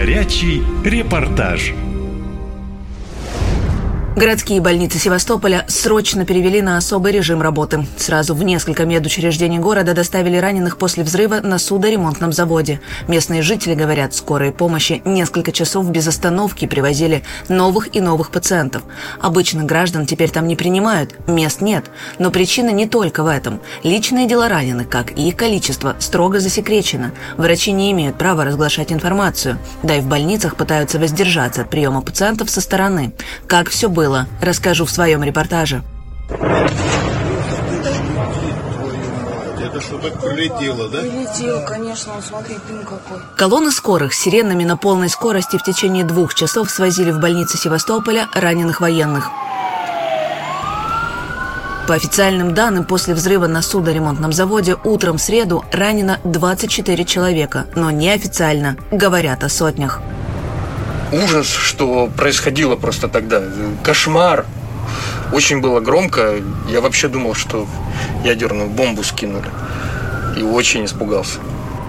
Горячий репортаж. Городские больницы Севастополя срочно перевели на особый режим работы. Сразу в несколько медучреждений города доставили раненых после взрыва на судоремонтном заводе. Местные жители говорят, скорые помощи несколько часов без остановки привозили новых и новых пациентов. Обычных граждан теперь там не принимают, мест нет. Но причина не только в этом. Личные дела раненых, как и их количество, строго засекречено. Врачи не имеют права разглашать информацию. Да и в больницах пытаются воздержаться от приема пациентов со стороны. Как все было было, расскажу в своем репортаже. Это что так прилетело, да? Прилетел, конечно, он, смотри, дым какой. Колонны скорых с сиренами на полной скорости в течение двух часов свозили в больницы Севастополя раненых военных. По официальным данным, после взрыва на судоремонтном заводе утром в среду ранено 24 человека, но неофициально говорят о сотнях ужас, что происходило просто тогда. Кошмар. Очень было громко. Я вообще думал, что ядерную бомбу скинули. И очень испугался.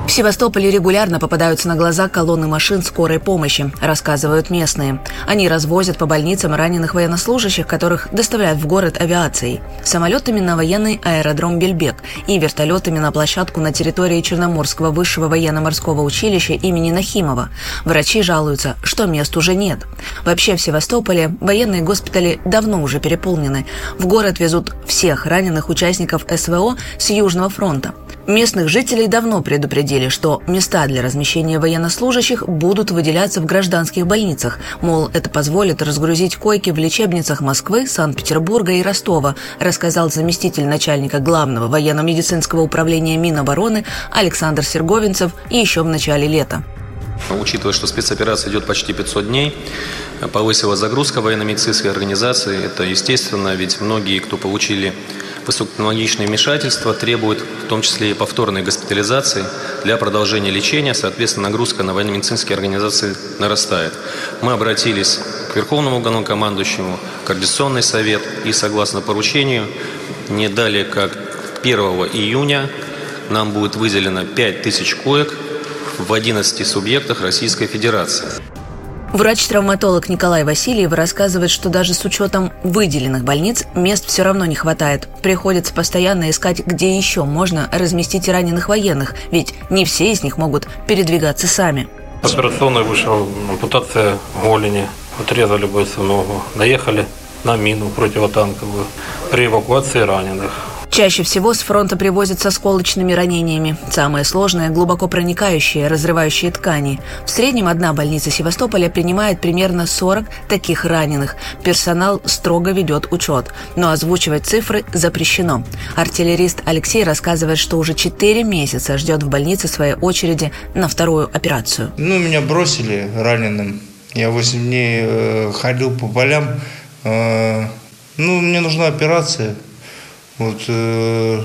В Севастополе регулярно попадаются на глаза колонны машин скорой помощи, рассказывают местные. Они развозят по больницам раненых военнослужащих, которых доставляют в город авиацией. Самолетами на военный аэродром Бельбек и вертолетами на площадку на территории Черноморского высшего военно-морского училища имени Нахимова. Врачи жалуются, что мест уже нет. Вообще в Севастополе военные госпитали давно уже переполнены. В город везут всех раненых участников СВО с Южного фронта. Местных жителей давно предупредили, что места для размещения военнослужащих будут выделяться в гражданских больницах. Мол, это позволит разгрузить койки в лечебницах Москвы, Санкт-Петербурга и Ростова, рассказал заместитель начальника главного военно-медицинского управления Минобороны Александр Серговинцев еще в начале лета. Учитывая, что спецоперация идет почти 500 дней, повысилась загрузка военно-медицинской организации. Это естественно, ведь многие, кто получили высокотехнологичные вмешательства требуют в том числе и повторной госпитализации для продолжения лечения. Соответственно, нагрузка на военно-медицинские организации нарастает. Мы обратились к Верховному главнокомандующему, Координационный совет и согласно поручению не далее как 1 июня нам будет выделено 5000 коек в 11 субъектах Российской Федерации. Врач-травматолог Николай Васильев рассказывает, что даже с учетом выделенных больниц мест все равно не хватает. Приходится постоянно искать, где еще можно разместить раненых военных, ведь не все из них могут передвигаться сами. Операционная вышла ампутация голени, отрезали бойцу ногу, доехали на мину противотанковую при эвакуации раненых. Чаще всего с фронта привозят со сколочными ранениями. Самое сложное – глубоко проникающие, разрывающие ткани. В среднем одна больница Севастополя принимает примерно 40 таких раненых. Персонал строго ведет учет, но озвучивать цифры запрещено. Артиллерист Алексей рассказывает, что уже 4 месяца ждет в больнице своей очереди на вторую операцию. Ну, меня бросили раненым. Я 8 дней э, ходил по полям. Э, ну, мне нужна операция – вот, э,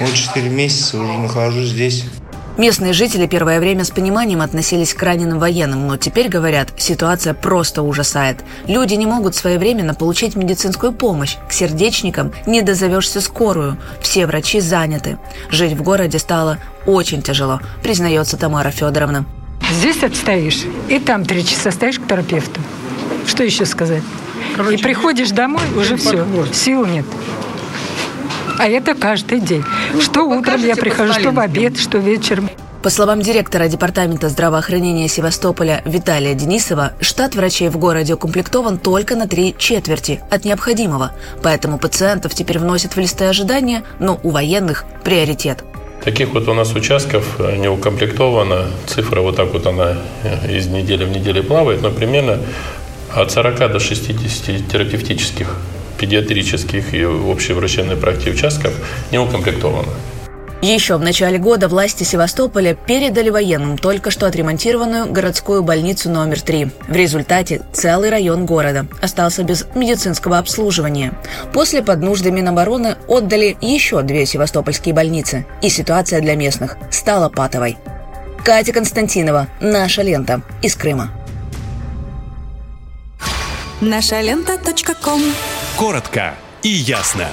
вот 4 месяца уже нахожусь здесь. Местные жители первое время с пониманием относились к раненым военным, но теперь, говорят, ситуация просто ужасает. Люди не могут своевременно получить медицинскую помощь. К сердечникам не дозовешься скорую. Все врачи заняты. Жить в городе стало очень тяжело, признается Тамара Федоровна. Здесь отстоишь, и там три часа стоишь к терапевту. Что еще сказать? Короче, и приходишь домой, уже все, сил нет. А это каждый день. Что утром я прихожу, что в обед, что вечером. По словам директора Департамента здравоохранения Севастополя Виталия Денисова, штат врачей в городе укомплектован только на три четверти от необходимого. Поэтому пациентов теперь вносят в листы ожидания, но у военных приоритет. Таких вот у нас участков э, не укомплектовано. Цифра вот так вот она э, из недели в неделю плавает, но примерно от 40 до 60 терапевтических педиатрических и общей врачебной практики участков не укомплектовано. Еще в начале года власти Севастополя передали военным только что отремонтированную городскую больницу номер 3. В результате целый район города остался без медицинского обслуживания. После под нужды Минобороны отдали еще две севастопольские больницы. И ситуация для местных стала патовой. Катя Константинова, «Наша лента» из Крыма. Наша лента. Коротко и ясно.